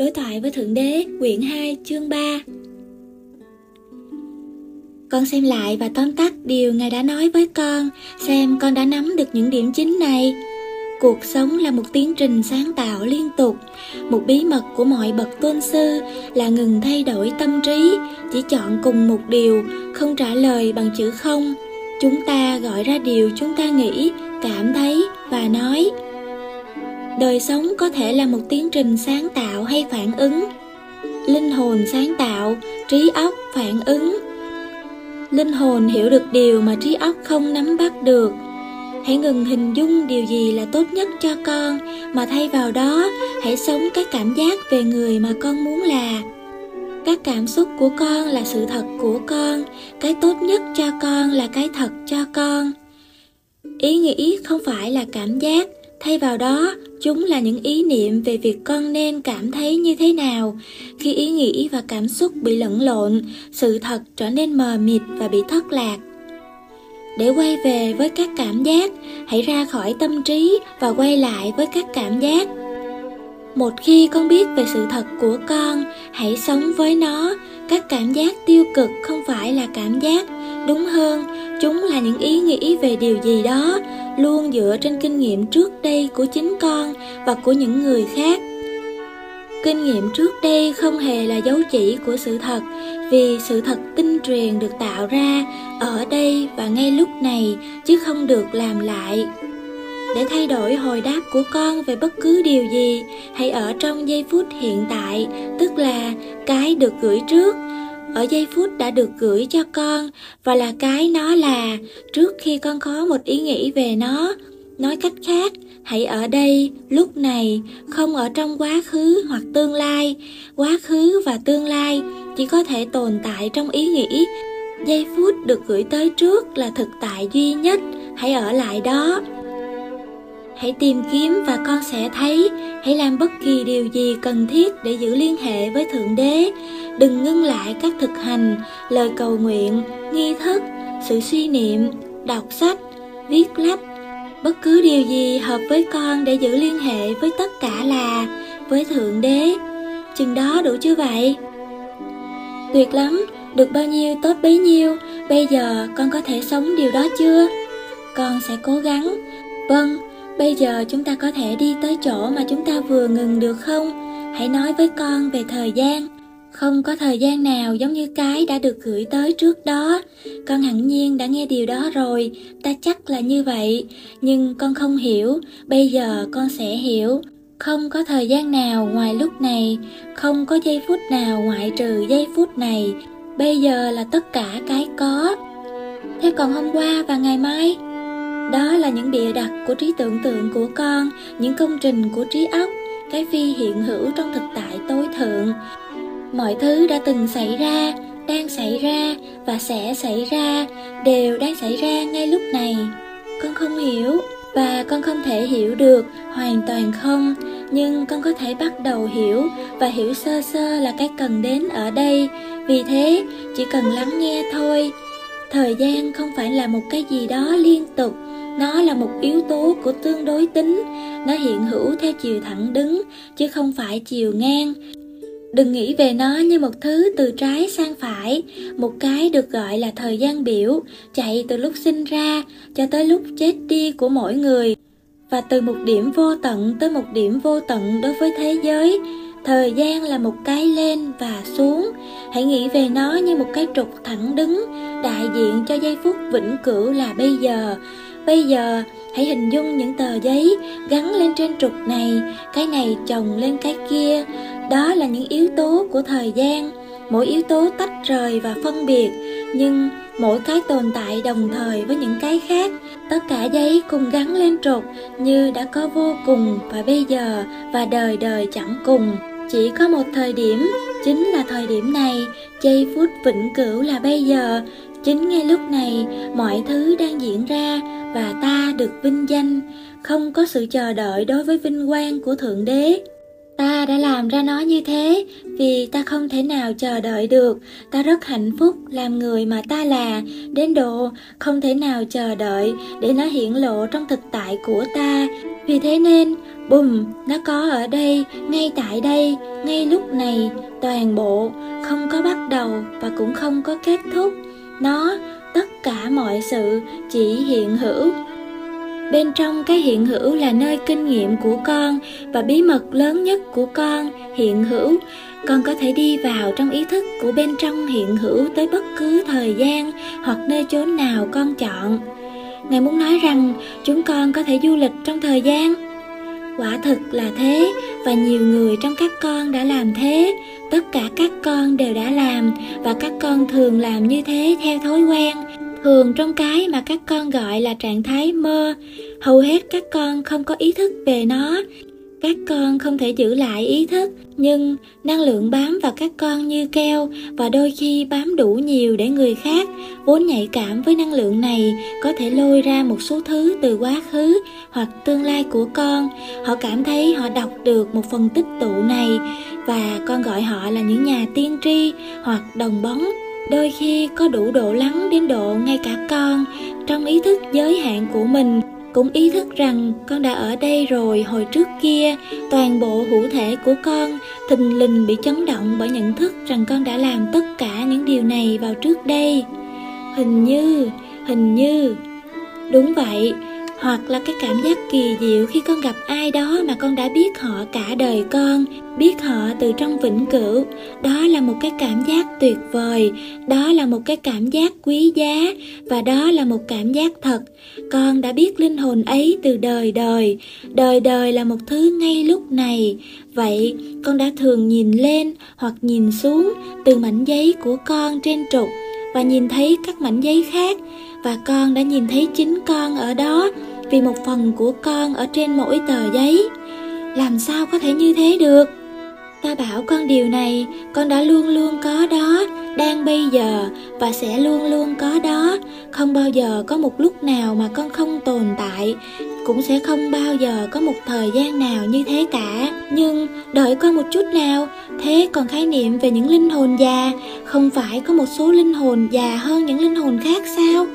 Đối thoại với Thượng Đế, quyển 2, chương 3 Con xem lại và tóm tắt điều Ngài đã nói với con, xem con đã nắm được những điểm chính này. Cuộc sống là một tiến trình sáng tạo liên tục. Một bí mật của mọi bậc tôn sư là ngừng thay đổi tâm trí, chỉ chọn cùng một điều, không trả lời bằng chữ không. Chúng ta gọi ra điều chúng ta nghĩ, cảm thấy và nói đời sống có thể là một tiến trình sáng tạo hay phản ứng. Linh hồn sáng tạo, trí óc phản ứng. Linh hồn hiểu được điều mà trí óc không nắm bắt được. Hãy ngừng hình dung điều gì là tốt nhất cho con, mà thay vào đó, hãy sống các cảm giác về người mà con muốn là. Các cảm xúc của con là sự thật của con, cái tốt nhất cho con là cái thật cho con. Ý nghĩ không phải là cảm giác, thay vào đó chúng là những ý niệm về việc con nên cảm thấy như thế nào. Khi ý nghĩ và cảm xúc bị lẫn lộn, sự thật trở nên mờ mịt và bị thất lạc. Để quay về với các cảm giác, hãy ra khỏi tâm trí và quay lại với các cảm giác. Một khi con biết về sự thật của con, hãy sống với nó. Các cảm giác tiêu cực không phải là cảm giác. Đúng hơn, chúng là những ý nghĩ về điều gì đó luôn dựa trên kinh nghiệm trước đây của chính con và của những người khác. Kinh nghiệm trước đây không hề là dấu chỉ của sự thật, vì sự thật tinh truyền được tạo ra ở đây và ngay lúc này, chứ không được làm lại. Để thay đổi hồi đáp của con về bất cứ điều gì, hãy ở trong giây phút hiện tại, tức là cái được gửi trước ở giây phút đã được gửi cho con, và là cái nó là, trước khi con có một ý nghĩ về nó, nói cách khác, hãy ở đây, lúc này, không ở trong quá khứ hoặc tương lai. Quá khứ và tương lai chỉ có thể tồn tại trong ý nghĩ. Giây phút được gửi tới trước là thực tại duy nhất, hãy ở lại đó hãy tìm kiếm và con sẽ thấy. Hãy làm bất kỳ điều gì cần thiết để giữ liên hệ với thượng đế. Đừng ngưng lại các thực hành, lời cầu nguyện, nghi thức, sự suy niệm, đọc sách, viết lách. Bất cứ điều gì hợp với con để giữ liên hệ với tất cả là với thượng đế. Chừng đó đủ chưa vậy? Tuyệt lắm. Được bao nhiêu tốt bấy nhiêu. Bây giờ con có thể sống điều đó chưa? Con sẽ cố gắng. Vâng Bây giờ chúng ta có thể đi tới chỗ mà chúng ta vừa ngừng được không? Hãy nói với con về thời gian. Không có thời gian nào giống như cái đã được gửi tới trước đó. Con hẳn nhiên đã nghe điều đó rồi, ta chắc là như vậy. Nhưng con không hiểu, bây giờ con sẽ hiểu. Không có thời gian nào ngoài lúc này, không có giây phút nào ngoại trừ giây phút này. Bây giờ là tất cả cái có. Thế còn hôm qua và ngày mai? Đó là những bịa đặt của trí tưởng tượng của con, những công trình của trí óc, cái phi hiện hữu trong thực tại tối thượng. Mọi thứ đã từng xảy ra, đang xảy ra và sẽ xảy ra, đều đang xảy ra ngay lúc này. Con không hiểu và con không thể hiểu được hoàn toàn không, nhưng con có thể bắt đầu hiểu và hiểu sơ sơ là cái cần đến ở đây. Vì thế, chỉ cần lắng nghe thôi. Thời gian không phải là một cái gì đó liên tục nó là một yếu tố của tương đối tính. Nó hiện hữu theo chiều thẳng đứng, chứ không phải chiều ngang. Đừng nghĩ về nó như một thứ từ trái sang phải, một cái được gọi là thời gian biểu, chạy từ lúc sinh ra cho tới lúc chết đi của mỗi người. Và từ một điểm vô tận tới một điểm vô tận đối với thế giới, thời gian là một cái lên và xuống. Hãy nghĩ về nó như một cái trục thẳng đứng, đại diện cho giây phút vĩnh cửu là bây giờ. Bây giờ hãy hình dung những tờ giấy gắn lên trên trục này, cái này chồng lên cái kia. Đó là những yếu tố của thời gian, mỗi yếu tố tách rời và phân biệt, nhưng mỗi cái tồn tại đồng thời với những cái khác. Tất cả giấy cùng gắn lên trục như đã có vô cùng và bây giờ và đời đời chẳng cùng. Chỉ có một thời điểm, chính là thời điểm này, giây phút vĩnh cửu là bây giờ, chính ngay lúc này, mọi thứ đang diễn ra và ta được vinh danh. Không có sự chờ đợi đối với vinh quang của thượng đế. Ta đã làm ra nó như thế vì ta không thể nào chờ đợi được. Ta rất hạnh phúc làm người mà ta là. Đến độ không thể nào chờ đợi để nó hiển lộ trong thực tại của ta. Vì thế nên, bùm, nó có ở đây, ngay tại đây, ngay lúc này, toàn bộ, không có bắt đầu và cũng không có kết thúc nó, tất cả mọi sự chỉ hiện hữu. Bên trong cái hiện hữu là nơi kinh nghiệm của con và bí mật lớn nhất của con, hiện hữu. Con có thể đi vào trong ý thức của bên trong hiện hữu tới bất cứ thời gian hoặc nơi chốn nào con chọn. Ngài muốn nói rằng, chúng con có thể du lịch trong thời gian quả thực là thế, và nhiều người trong các con đã làm thế. Tất cả các con đều đã làm, và các con thường làm như thế theo thói quen. Thường trong cái mà các con gọi là trạng thái mơ, hầu hết các con không có ý thức về nó các con không thể giữ lại ý thức, nhưng năng lượng bám vào các con như keo và đôi khi bám đủ nhiều để người khác vốn nhạy cảm với năng lượng này có thể lôi ra một số thứ từ quá khứ hoặc tương lai của con. Họ cảm thấy họ đọc được một phần tích tụ này và con gọi họ là những nhà tiên tri hoặc đồng bóng. Đôi khi có đủ độ lắng đến độ ngay cả con trong ý thức giới hạn của mình cũng ý thức rằng con đã ở đây rồi hồi trước kia, toàn bộ hữu thể của con, thình lình bị chấn động bởi nhận thức rằng con đã làm tất cả những điều này vào trước đây. Hình như hình như, đúng vậy hoặc là cái cảm giác kỳ diệu khi con gặp ai đó mà con đã biết họ cả đời con, biết họ từ trong vĩnh cửu. Đó là một cái cảm giác tuyệt vời, đó là một cái cảm giác quý giá, và đó là một cảm giác thật. Con đã biết linh hồn ấy từ đời đời đời đời là một thứ ngay lúc này. Vậy, con đã thường nhìn lên hoặc nhìn xuống từ mảnh giấy của con trên trục và nhìn thấy các mảnh giấy khác, và con đã nhìn thấy chính con ở đó vì một phần của con ở trên mỗi tờ giấy. Làm sao có thể như thế được? Ta bảo con điều này, con đã luôn luôn có đó, đang bây giờ và sẽ luôn luôn có đó. Không bao giờ có một lúc nào mà con không tồn tại, cũng sẽ không bao giờ có một thời gian nào như thế cả. Nhưng đợi con một chút nào, thế còn khái niệm về những linh hồn già, không phải có một số linh hồn già hơn những linh hồn khác sao?